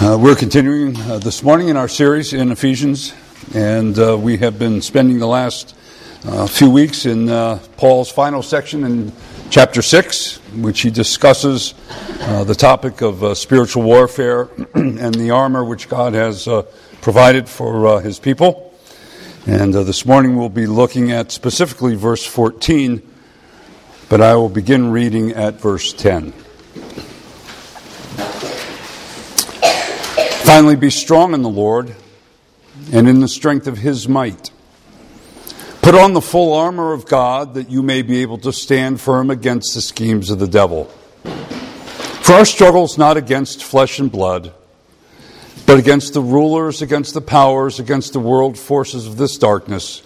Uh, we're continuing uh, this morning in our series in Ephesians, and uh, we have been spending the last uh, few weeks in uh, Paul's final section in chapter 6, which he discusses uh, the topic of spiritual warfare and the armor which God has provided for his people. And this morning we'll be looking at specifically verse 14, but I will begin reading at verse 10. Finally, be strong in the Lord and in the strength of his might. Put on the full armor of God that you may be able to stand firm against the schemes of the devil. For our struggle is not against flesh and blood, but against the rulers, against the powers, against the world forces of this darkness,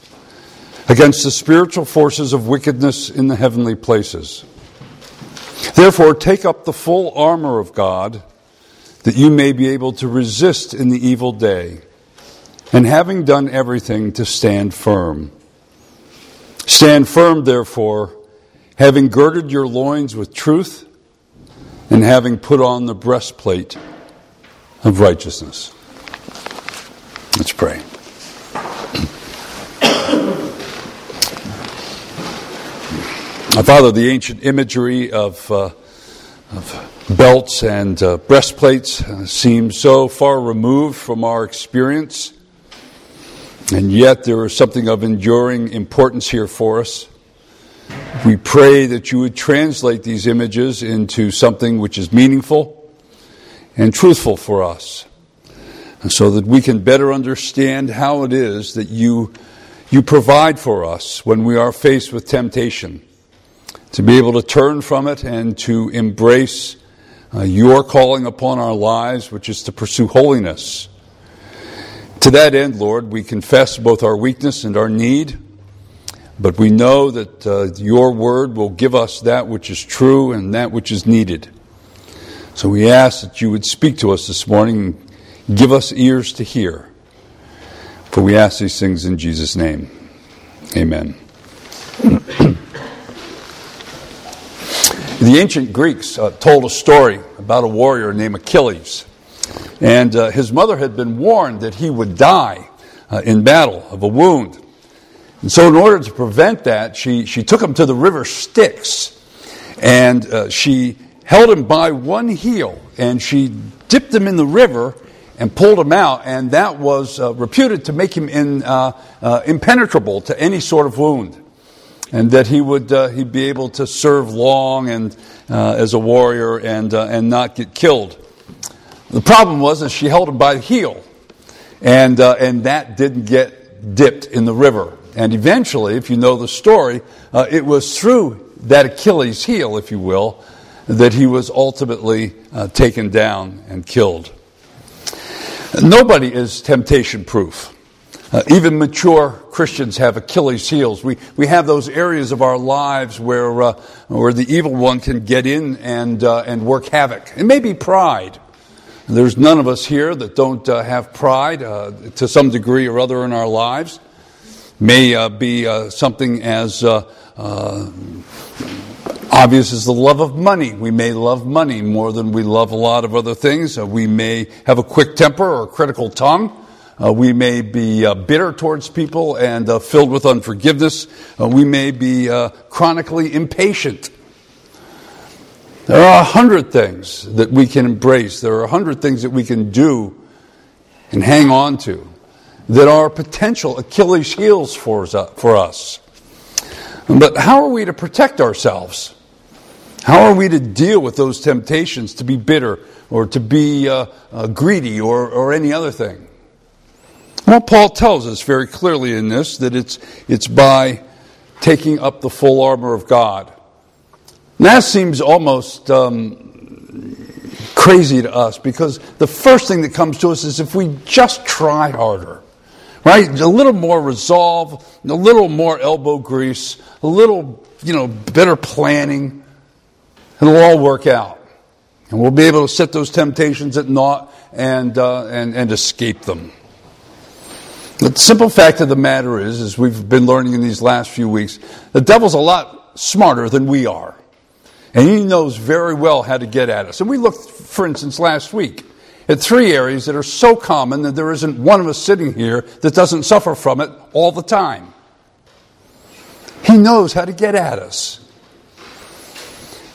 against the spiritual forces of wickedness in the heavenly places. Therefore, take up the full armor of God that you may be able to resist in the evil day, and having done everything, to stand firm. Stand firm, therefore, having girded your loins with truth, and having put on the breastplate of righteousness. Let's pray. Father, the ancient imagery of, uh, of belts and uh, breastplates uh, seem so far removed from our experience, and yet there is something of enduring importance here for us. We pray that you would translate these images into something which is meaningful and truthful for us, so that we can better understand how it is that you, you provide for us when we are faced with temptation, to be able to turn from it and to embrace uh, your calling upon our lives, which is to pursue holiness. To that end, Lord, we confess both our weakness and our need, but we know that uh, your word will give us that which is true and that which is needed. So we ask that you would speak to us this morning and give us ears to hear. For we ask these things in Jesus' name. Amen. The ancient Greeks uh, told a story about a warrior named Achilles. And uh, his mother had been warned that he would die uh, in battle of a wound. And so, in order to prevent that, she, she took him to the river Styx and uh, she held him by one heel and she dipped him in the river and pulled him out. And that was uh, reputed to make him in, uh, impenetrable to any sort of wound and that he would uh, he'd be able to serve long and uh, as a warrior and uh, and not get killed. The problem was that she held him by the heel, and uh, and that didn't get dipped in the river. And eventually, if you know the story, uh, it was through that Achilles heel, if you will, that he was ultimately uh, taken down and killed. Nobody is temptation proof. Uh, even mature Christians have Achilles' heels. We, we have those areas of our lives where, uh, where the evil one can get in and, uh, and work havoc. It may be pride. There's none of us here that don't uh, have pride uh, to some degree or other in our lives. May uh, be something as obvious as the love of money. We may love money more than we love a lot of other things. we may have a quick temper or a critical tongue. Uh, we may be uh, bitter towards people and uh, filled with unforgiveness. Uh, we may be uh, chronically impatient. There are a hundred things that we can embrace. There are a hundred things that we can do and hang on to that are potential Achilles' heels for, us. But how are we to protect ourselves? How are we to deal with those temptations to be bitter or to be uh, greedy or, or any other thing? Well, Paul tells us very clearly in this that it's, it's by taking up the full armor of God. And that seems almost um, crazy to us because the first thing that comes to us is if we just try harder, right? A little more resolve, a little more elbow grease, a little, you know, better planning, it'll all work out. And we'll be able to set those temptations at naught and, uh, and, and escape them. The simple fact of the matter is, as we've been learning in these last few weeks, the devil's a lot smarter than we are. And he knows very well how to get at us. And we looked, for instance, last week at three areas that are so common that there isn't one of us sitting here that doesn't suffer from it all the time. He knows how to get at us.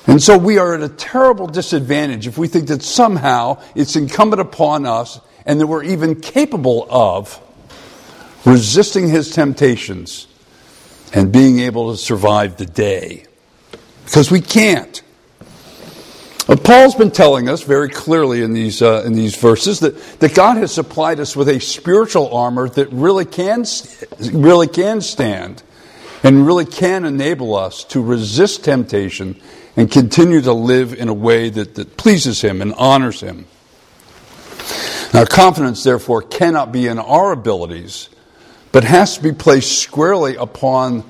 And so we are at a terrible disadvantage if we think that somehow it's incumbent upon us and that we're even capable of resisting his temptations and being able to survive the day. Because we can't. But Paul's been telling us very clearly in these, uh, in these verses that, that God has supplied us with a spiritual armor that really can, really can stand and really can enable us to resist temptation and continue to live in a way that, that pleases Him and honors Him. Our confidence, therefore, cannot be in our abilities, but has to be placed squarely upon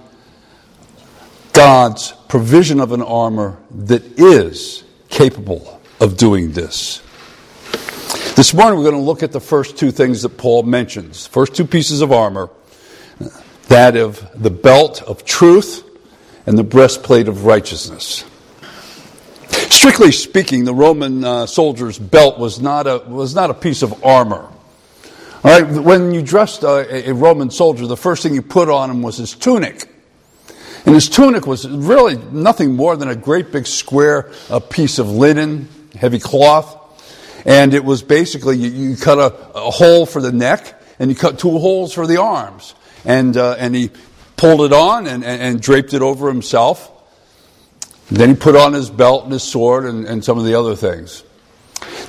God's provision of an armor that is capable of doing this. This morning, we're going to look at the first two things that Paul mentions. First two pieces of armor that of the belt of truth and the breastplate of righteousness. Strictly speaking, the Roman uh, soldier's belt was not, a, was not a piece of armor. All right, when you dressed a, a Roman soldier, the first thing you put on him was his tunic. And his tunic was really nothing more than a great big square a piece of linen, heavy cloth. And it was basically you, you cut a, a, hole for the neck and you cut two holes for the arms. And, uh, and he pulled it on and, and, and draped it over himself. Then he put on his belt and his sword and, and some of the other things.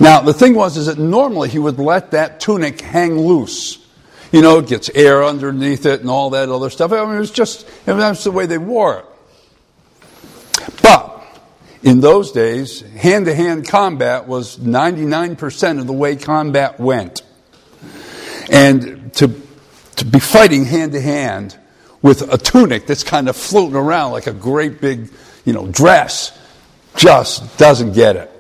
Now, the thing was, is that normally he would let that tunic hang loose. You know, it gets air underneath it and all that other stuff. I mean, it was just, I mean, that's the way they wore it. But, in those days, hand to hand combat was 99% of the way combat went. And to, to be fighting hand to hand with a tunic that's kind of floating around like a great big you know, dress just doesn't get it.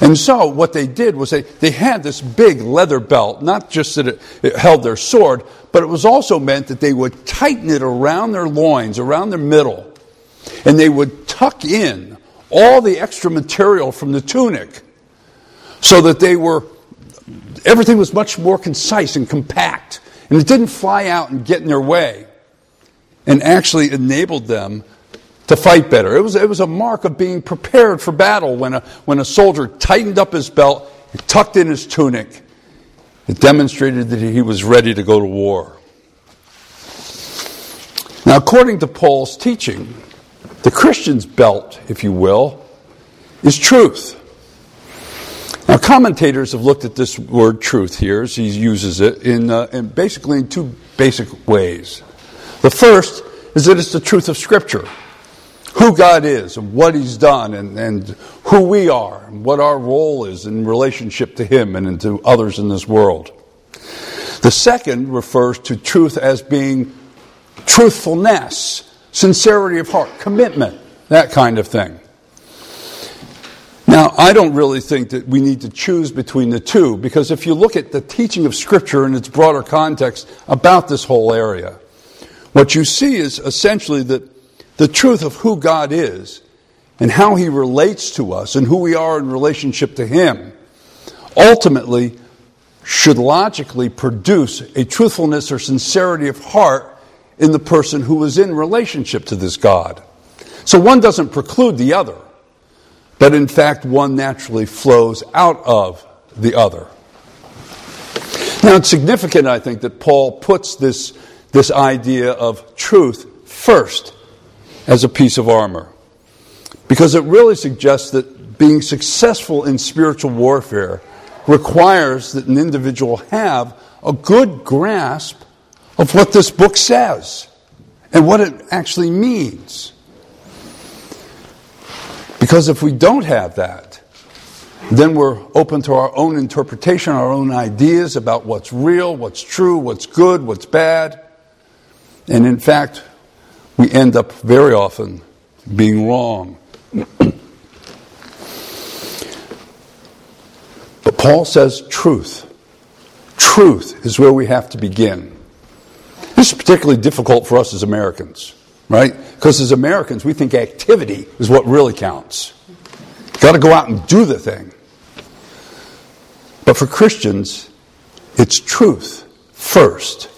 And so what they did was they, they had this big leather belt, not just that it, it, held their sword, but it was also meant that they would tighten it around their loins, around their middle, and they would tuck in all the extra material from the tunic so that they were, everything was much more concise and compact, and it didn't fly out and get in their way, and actually enabled them to fight better. It was, it was a mark of being prepared for battle when a, when a soldier tightened up his belt, tucked in his tunic. It demonstrated that he was ready to go to war. Now, according to Paul's teaching, the Christian's belt, if you will, is truth. Now, commentators have looked at this word truth here as he uses it in, uh, in basically in two basic ways. The first is that it's the truth of Scripture who God is and what He's done and, and who we are and what our role is in relationship to Him and to others in this world. The second refers to truth as being truthfulness, sincerity of heart, commitment, that kind of thing. Now, I don't really think that we need to choose between the two because if you look at the teaching of Scripture in its broader context about this whole area, what you see is essentially that the truth of who God is and how He relates to us and who we are in relationship to Him ultimately should logically produce a truthfulness or sincerity of heart in the person who is in relationship to this God. So one doesn't preclude the other, but in fact, one naturally flows out of the other. Now, it's significant, I think, that Paul puts this, this idea of truth first as a piece of armor. Because it really suggests that being successful in spiritual warfare requires that an individual have a good grasp of what this book says and what it actually means. Because if we don't have that, then we're open to our own interpretation, our own ideas about what's real, what's true, what's good, what's bad. And in fact, we end up very often being wrong. but Paul says truth. Truth is where we have to begin. This is particularly difficult for us as Americans, right? Because as Americans, we think activity is what really counts. Got to go out and do the thing. But for Christians, it's truth first.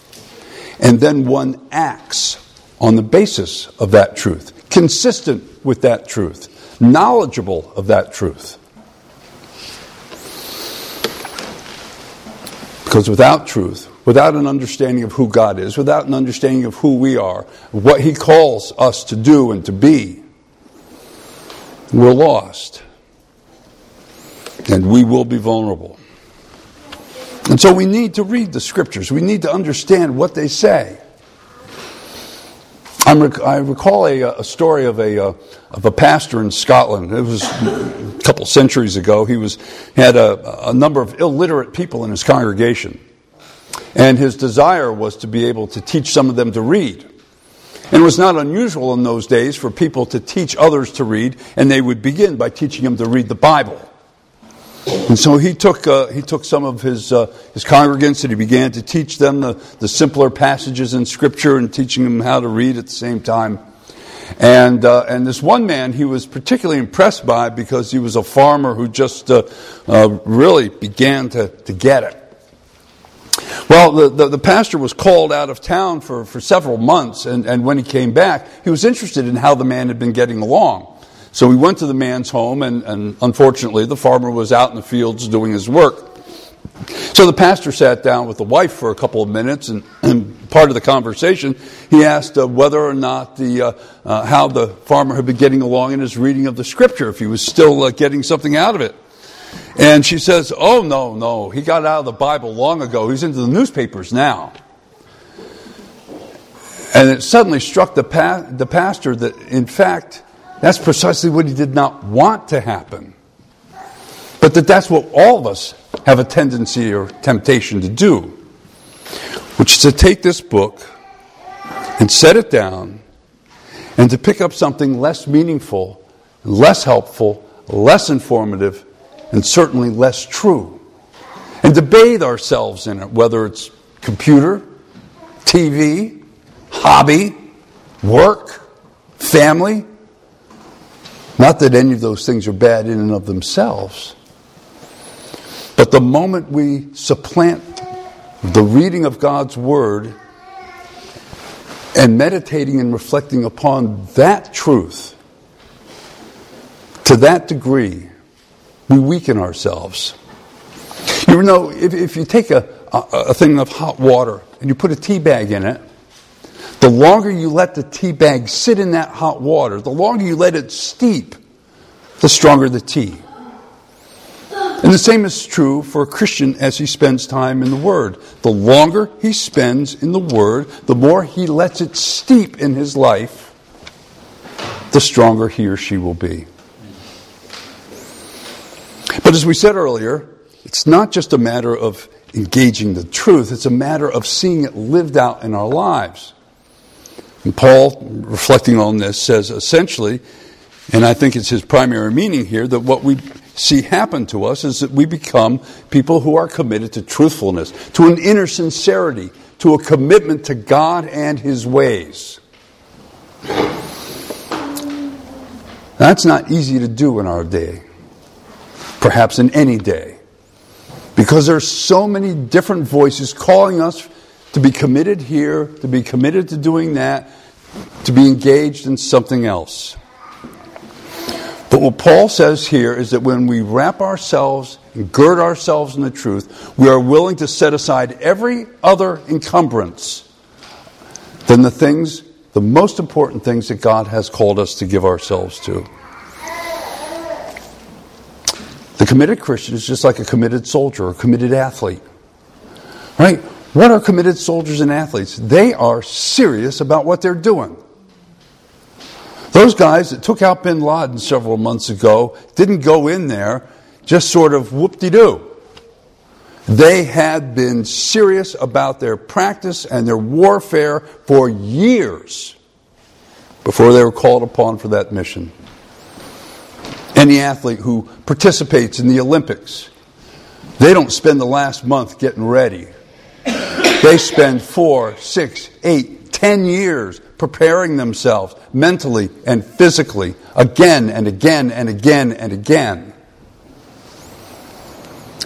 And then one acts on the basis of that truth, consistent with that truth, knowledgeable of that truth. Because without truth, without an understanding of who God is, without an understanding of who we are, what He calls us to do and to be, we're lost. And we will be vulnerable. And so we need to read the scriptures. We need to understand what they say. Rec- i recall a, a, story of a, uh, of a pastor in Scotland. It was a couple centuries ago. He was, had a, a number of illiterate people in his congregation. And his desire was to be able to teach some of them to read. And it was not unusual in those days for people to teach others to read, and they would begin by teaching them to read the Bible. And so he took, uh, he took some of his, uh, his congregants and he began to teach them the, the simpler passages in Scripture and teaching them how to read at the same time. And, uh, and this one man he was particularly impressed by because he was a farmer who just uh, uh, really began to, to get it. Well, the, the, the, pastor was called out of town for, for several months, and, and when he came back, he was interested in how the man had been getting along. So we went to the man's home, and, and unfortunately, the farmer was out in the fields doing his work. So the pastor sat down with the wife for a couple of minutes, and, and part of the conversation, he asked uh, whether or not the uh, uh, how the farmer had been getting along in his reading of the scripture, if he was still uh, getting something out of it. And she says, "Oh no, no, he got out of the Bible long ago. He's into the newspapers now." And it suddenly struck the, pa- the pastor that, in fact, that's precisely what he did not want to happen. But that that's what all of us have a tendency or temptation to do, which is to take this book and set it down and to pick up something less meaningful, less helpful, less informative, and certainly less true. And to bathe ourselves in it, whether it's computer, TV, hobby, work, family, not that any of those things are bad in and of themselves. But the moment we supplant the reading of God's Word and meditating and reflecting upon that truth, to that degree, we weaken ourselves. You know, if, if you take a, a, a thing of hot water and you put a tea bag in it, the longer you let the tea bag sit in that hot water, the longer you let it steep, the stronger the tea. And the same is true for a Christian as he spends time in the Word. The longer he spends in the Word, the more he lets it steep in his life, the stronger he or she will be. But as we said earlier, it's not just a matter of engaging the truth, it's a matter of seeing it lived out in our lives. And Paul, reflecting on this, says essentially, and I think it's his primary meaning here, that what we see happen to us is that we become people who are committed to truthfulness, to an inner sincerity, to a commitment to God and his ways. That's not easy to do in our day, perhaps in any day, because there's so many different voices calling us to be committed here, to be committed to doing that, to be engaged in something else. But what Paul says here is that when we wrap ourselves and gird ourselves in the truth, we are willing to set aside every other encumbrance than the things, the most important things that God has called us to give ourselves to. The committed Christian is just like a committed soldier or committed athlete. Right? What are committed soldiers and athletes? They are serious about what they're doing. Those guys that took out bin Laden several months ago didn't go in there just sort of whoop de doo. They had been serious about their practice and their warfare for years before they were called upon for that mission. Any athlete who participates in the Olympics, they don't spend the last month getting ready they spend four, six, eight, ten years preparing themselves mentally and physically again and again and again and again.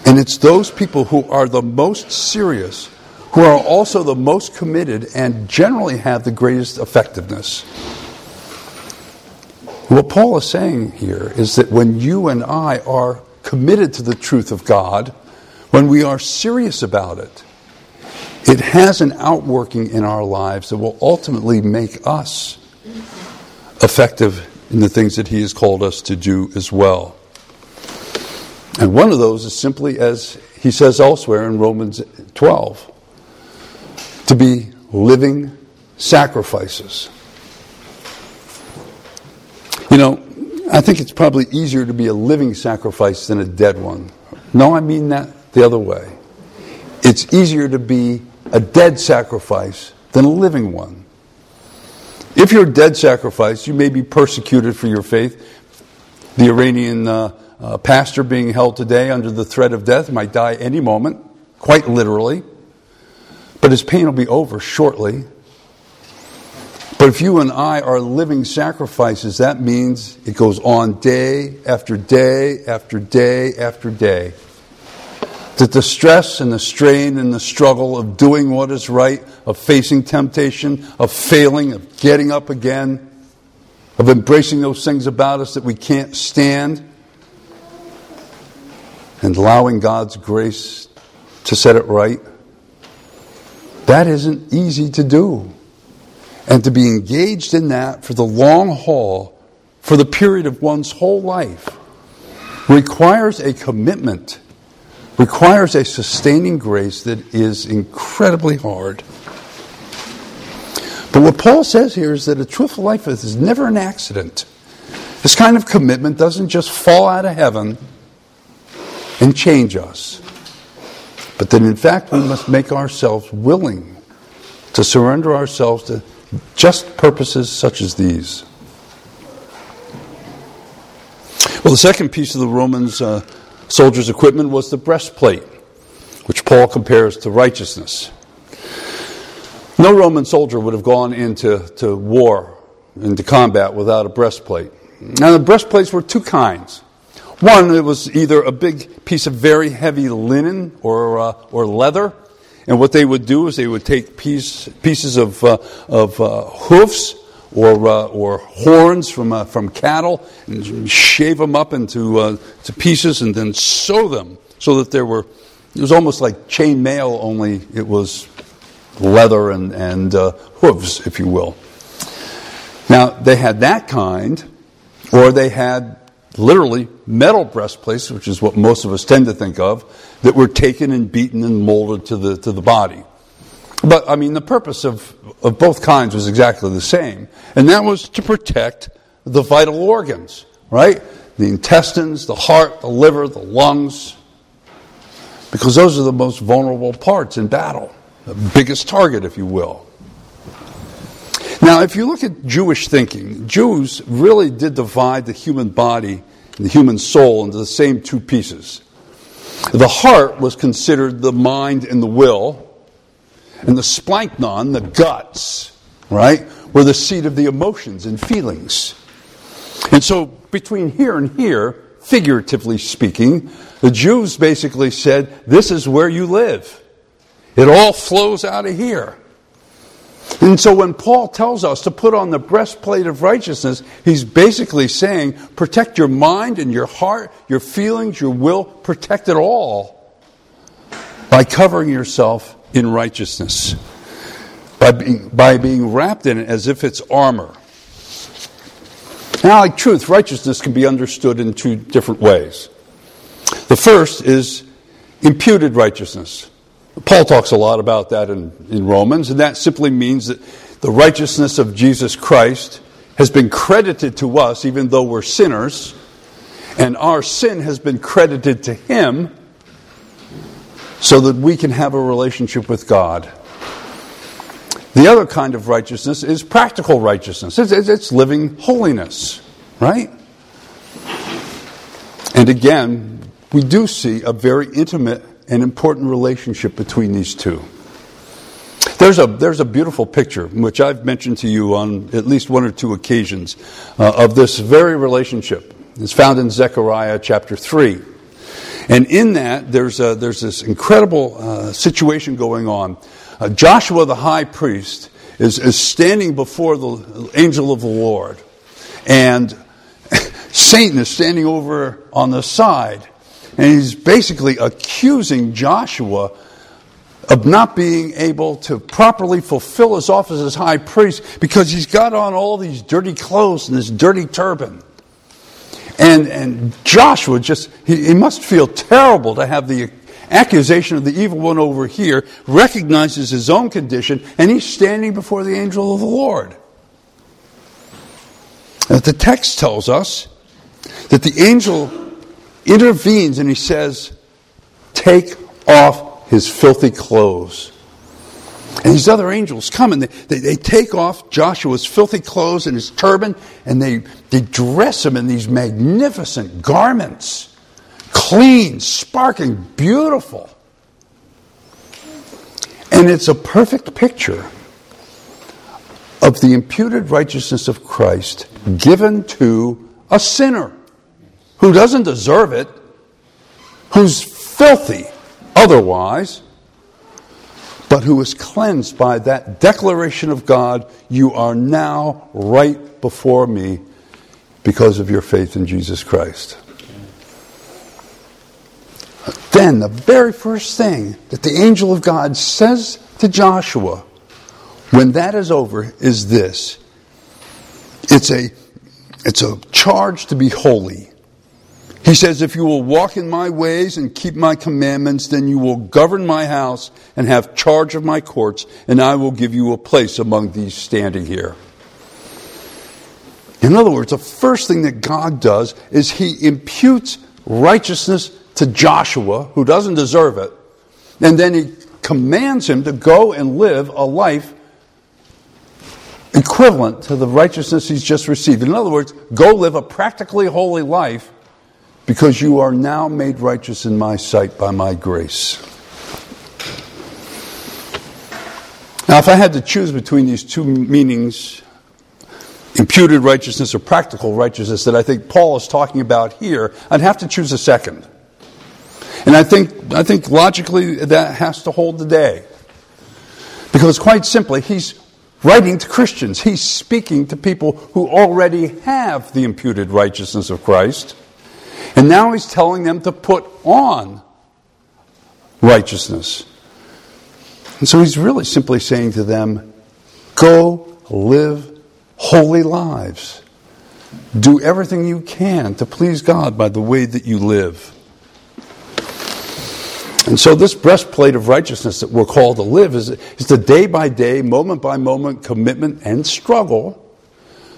And it's those people who are the most serious, who are also the most committed, and generally have the greatest effectiveness. What Paul is saying here is that when you and I are committed to the truth of God, when we are serious about it, it has an outworking in our lives that will ultimately make us effective in the things that He has called us to do as well. And one of those is simply, as he says elsewhere in Romans 12, to be living sacrifices. You know, I think it's probably easier to be a living sacrifice than a dead one. No, I mean that the other way. It's easier to be a dead sacrifice than a living one. If you're a dead sacrifice, you may be persecuted for your faith. The Iranian uh, uh, pastor being held today under the threat of death might die any moment, quite literally, but his pain will be over shortly. But if you and I are living sacrifices, that means it goes on day after day after day after day. That the stress and the strain and the struggle of doing what is right, of facing temptation, of failing, of getting up again, of embracing those things about us that we can't stand, and allowing God's grace to set it right, that isn't easy to do. And to be engaged in that for the long haul, for the period of one's whole life, requires a commitment, requires a sustaining grace that is incredibly hard. But what Paul says here is that a truthful life is never an accident. This kind of commitment doesn't just fall out of heaven and change us, but that in fact we must make ourselves willing to surrender ourselves to just purposes such as these. Well, the second piece of the Romans uh, soldiers' equipment was the breastplate, which Paul compares to righteousness. No Roman soldier would have gone into to war, into combat, without a breastplate. Now, the breastplates were two kinds. One, it was either a big piece of very heavy linen or, uh, or leather, and what they would do is they would take piece, pieces of, uh, of uh, hoofs or, uh, or horns from, uh, from cattle and shave them up into uh, to pieces and then sew them so that there were, it was almost like chain mail, only it was leather and, and uh, hooves, if you will. Now, they had that kind, or they had literally metal breastplates, which is what most of us tend to think of, that were taken and beaten and molded to the, to the body. But, I mean, the purpose of, of both kinds was exactly the same, and that was to protect the vital organs, right? The intestines, the heart, the liver, the lungs, because those are the most vulnerable parts in battle, the biggest target, if you will. Now, if you look at Jewish thinking, Jews really did divide the human body and the human soul into the same two pieces. The heart was considered the mind and the will, and the splanchnon, the guts, right, were the seat of the emotions and feelings. And so, between here and here, figuratively speaking, the Jews basically said, This is where you live. It all flows out of here. And so when Paul tells us to put on the breastplate of righteousness, he's basically saying protect your mind and your heart, your feelings, your will, protect it all by covering yourself in righteousness, by being, by being wrapped in it as if it's armor. Now, like truth, righteousness can be understood in two different ways. The first is imputed righteousness. Paul talks a lot about that in, in Romans, and that simply means that the righteousness of Jesus Christ has been credited to us, even though we're sinners, and our sin has been credited to Him so that we can have a relationship with God. The other kind of righteousness is practical righteousness, it's, it's living holiness, right? And again, we do see a very intimate and important relationship between these two. There's a, there's a beautiful picture, which I've mentioned to you on at least one or two occasions, uh, of this very relationship. It's found in Zechariah chapter 3. And in that, there's, a, there's this incredible uh, situation going on. Uh, Joshua, the high priest, is, is standing before the angel of the Lord. And Satan is standing over on the side. And he's basically accusing Joshua of not being able to properly fulfill his office as high priest because he's got on all these dirty clothes and this dirty turban. And, and Joshua just, he, he must feel terrible to have the accusation of the evil one over here, recognizes his own condition, and he's standing before the angel of the Lord. And the text tells us that the angel intervenes and he says, Take off his filthy clothes. And these other angels come and they, they, they, take off Joshua's filthy clothes and his turban and they, they dress him in these magnificent garments. Clean, sparkling, beautiful. And it's a perfect picture of the imputed righteousness of Christ given to a sinner who doesn't deserve it, who's filthy otherwise but who is cleansed by that declaration of God, you are now right before me because of your faith in Jesus Christ. Then, the very first thing that the angel of God says to Joshua when that is over is this it's a, it's a charge to be holy. He says, If you will walk in my ways and keep my commandments, then you will govern my house and have charge of my courts, and I will give you a place among these standing here. In other words, the first thing that God does is he imputes righteousness to Joshua, who doesn't deserve it, and then he commands him to go and live a life equivalent to the righteousness he's just received. In other words, go live a practically holy life because you are now made righteous in my sight by my grace. Now, if I had to choose between these two meanings, imputed righteousness or practical righteousness, that I think Paul is talking about here, I'd have to choose a second. And I think, I think logically that has to hold the day. Because quite simply, he's writing to Christians. He's speaking to people who already have the imputed righteousness of Christ. And now he's telling them to put on righteousness. And so he's really simply saying to them, go live holy lives. Do everything you can to please God by the way that you live. And so, this breastplate of righteousness that we're called to live is, is the day by day, moment by moment commitment and struggle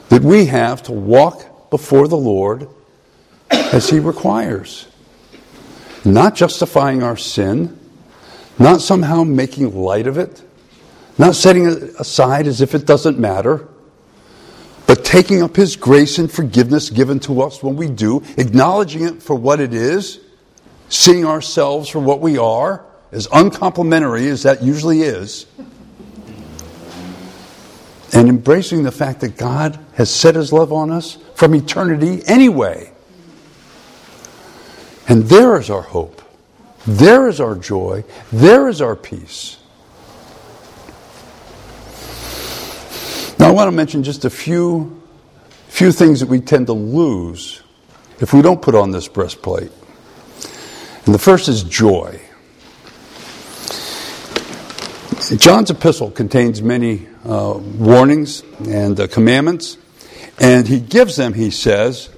that we have to walk before the Lord as He requires. Not justifying our sin, not somehow making light of it, not setting it aside as if it doesn't matter, but taking up His grace and forgiveness given to us when we do, acknowledging it for what it is, seeing ourselves for what we are, as uncomplimentary as that usually is, and embracing the fact that God has set His love on us from eternity anyway. And there is our hope. There is our joy. There is our peace. Now, I want to mention just a few, few things that we tend to lose if we don't put on this breastplate. And the first is joy. John's epistle contains many uh, warnings and uh, commandments, and he gives them, he says,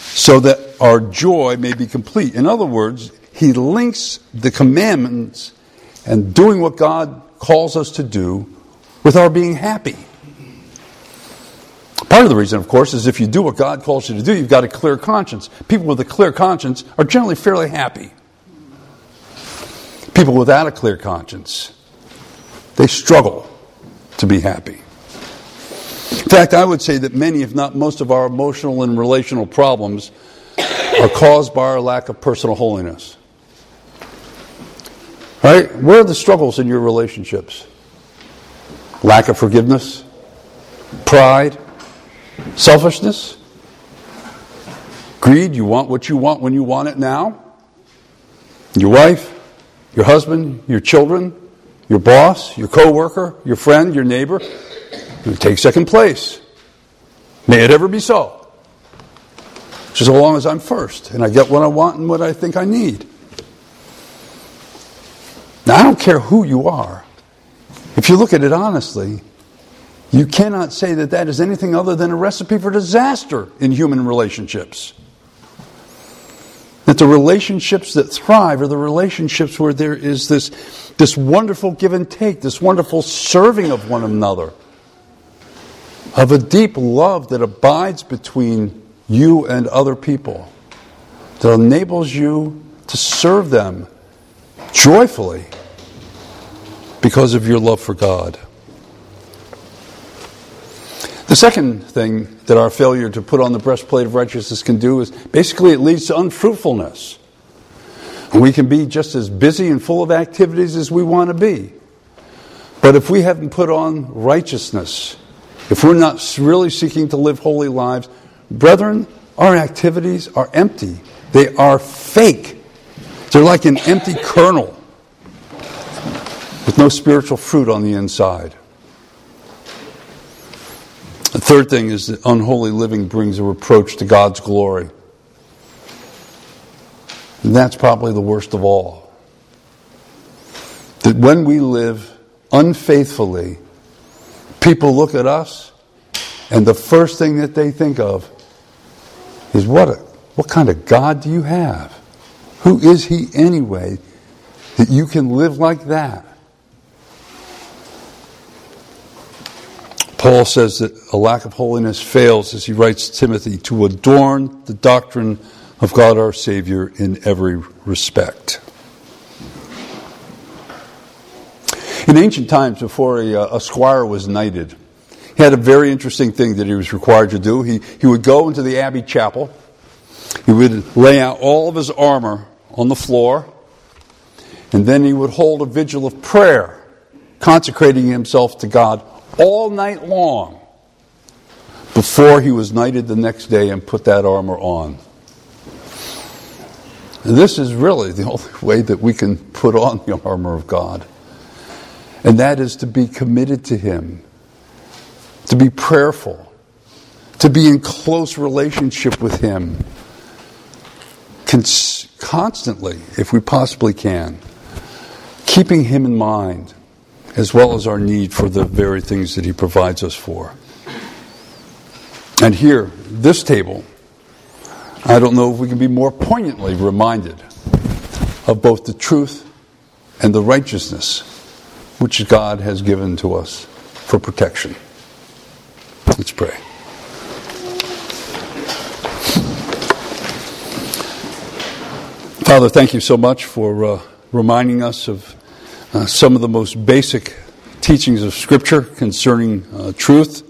so that our joy may be complete. In other words, he links the commandments and doing what God calls us to do with our being happy. Part of the reason, of course, is if you do what God calls you to do, you've got a clear conscience. People with a clear conscience are generally fairly happy. People without a clear conscience, they struggle to be happy. In fact, I would say that many, if not most, of our emotional and relational problems are caused by our lack of personal holiness. Right? Where are the struggles in your relationships? Lack of forgiveness? Pride? Selfishness? Greed? You want what you want when you want it now? your wife, your husband, your children, your boss, your coworker, your friend, your neighbor, take second place. May it ever be so. So long as I'm first and I get what I want and what I think I need. Now, I don't care who you are. If you look at it honestly, you cannot say that that is anything other than a recipe for disaster in human relationships. That the relationships that thrive are the relationships where there is this, this wonderful give and take, this wonderful serving of one another, of a deep love that abides between you and other people, that enables you to serve them joyfully because of your love for God. The second thing that our failure to put on the breastplate of righteousness can do is basically it leads to unfruitfulness. We can be just as busy and full of activities as we want to be. But if we haven't put on righteousness, if we're not really seeking to live holy lives, brethren, our activities are empty. They are fake. They're like an empty kernel with no spiritual fruit on the inside. The third thing is that unholy living brings a reproach to God's glory. And that's probably the worst of all. That when we live unfaithfully, people look at us, and the first thing that they think of is what, a, what kind of God do you have? Who is He anyway that you can live like that? Paul says that a lack of holiness fails, as he writes to Timothy, to adorn the doctrine of God our Savior in every respect. In ancient times, before a, uh, a, squire was knighted, he had a very interesting thing that he was required to do. He, he would go into the abbey chapel, he would lay out all of his armor on the floor, and then he would hold a vigil of prayer, consecrating himself to God all night long before he was knighted the next day and put that armor on. And this is really the only way that we can put on the armor of God. And that is to be committed to Him, to be prayerful, to be in close relationship with Him constantly, if we possibly can, keeping Him in mind as well as our need for the very things that He provides us for. And here, this table, I don't know if we can be more poignantly reminded of both the truth and the righteousness which God has given to us for protection. Let's pray. Father, thank you so much for uh, reminding us of uh, some of the most basic teachings of Scripture concerning uh, truth,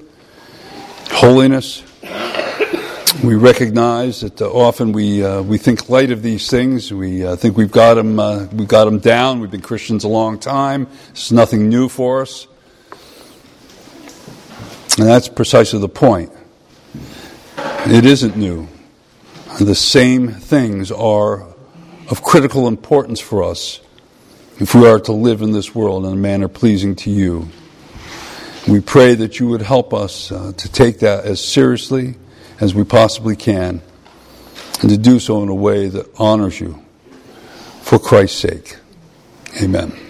holiness. We recognize that uh, often we uh, we think light of these things. We uh, think we've got them we've got them down. We've been Christians a long time. It's nothing new for us, and that's precisely the point. It isn't new. The same things are of critical importance for us if we are to live in this world in a manner pleasing to you. We pray that you would help us uh, to take that as seriously as we possibly can and to do so in a way that honors you for Christ's sake. Amen.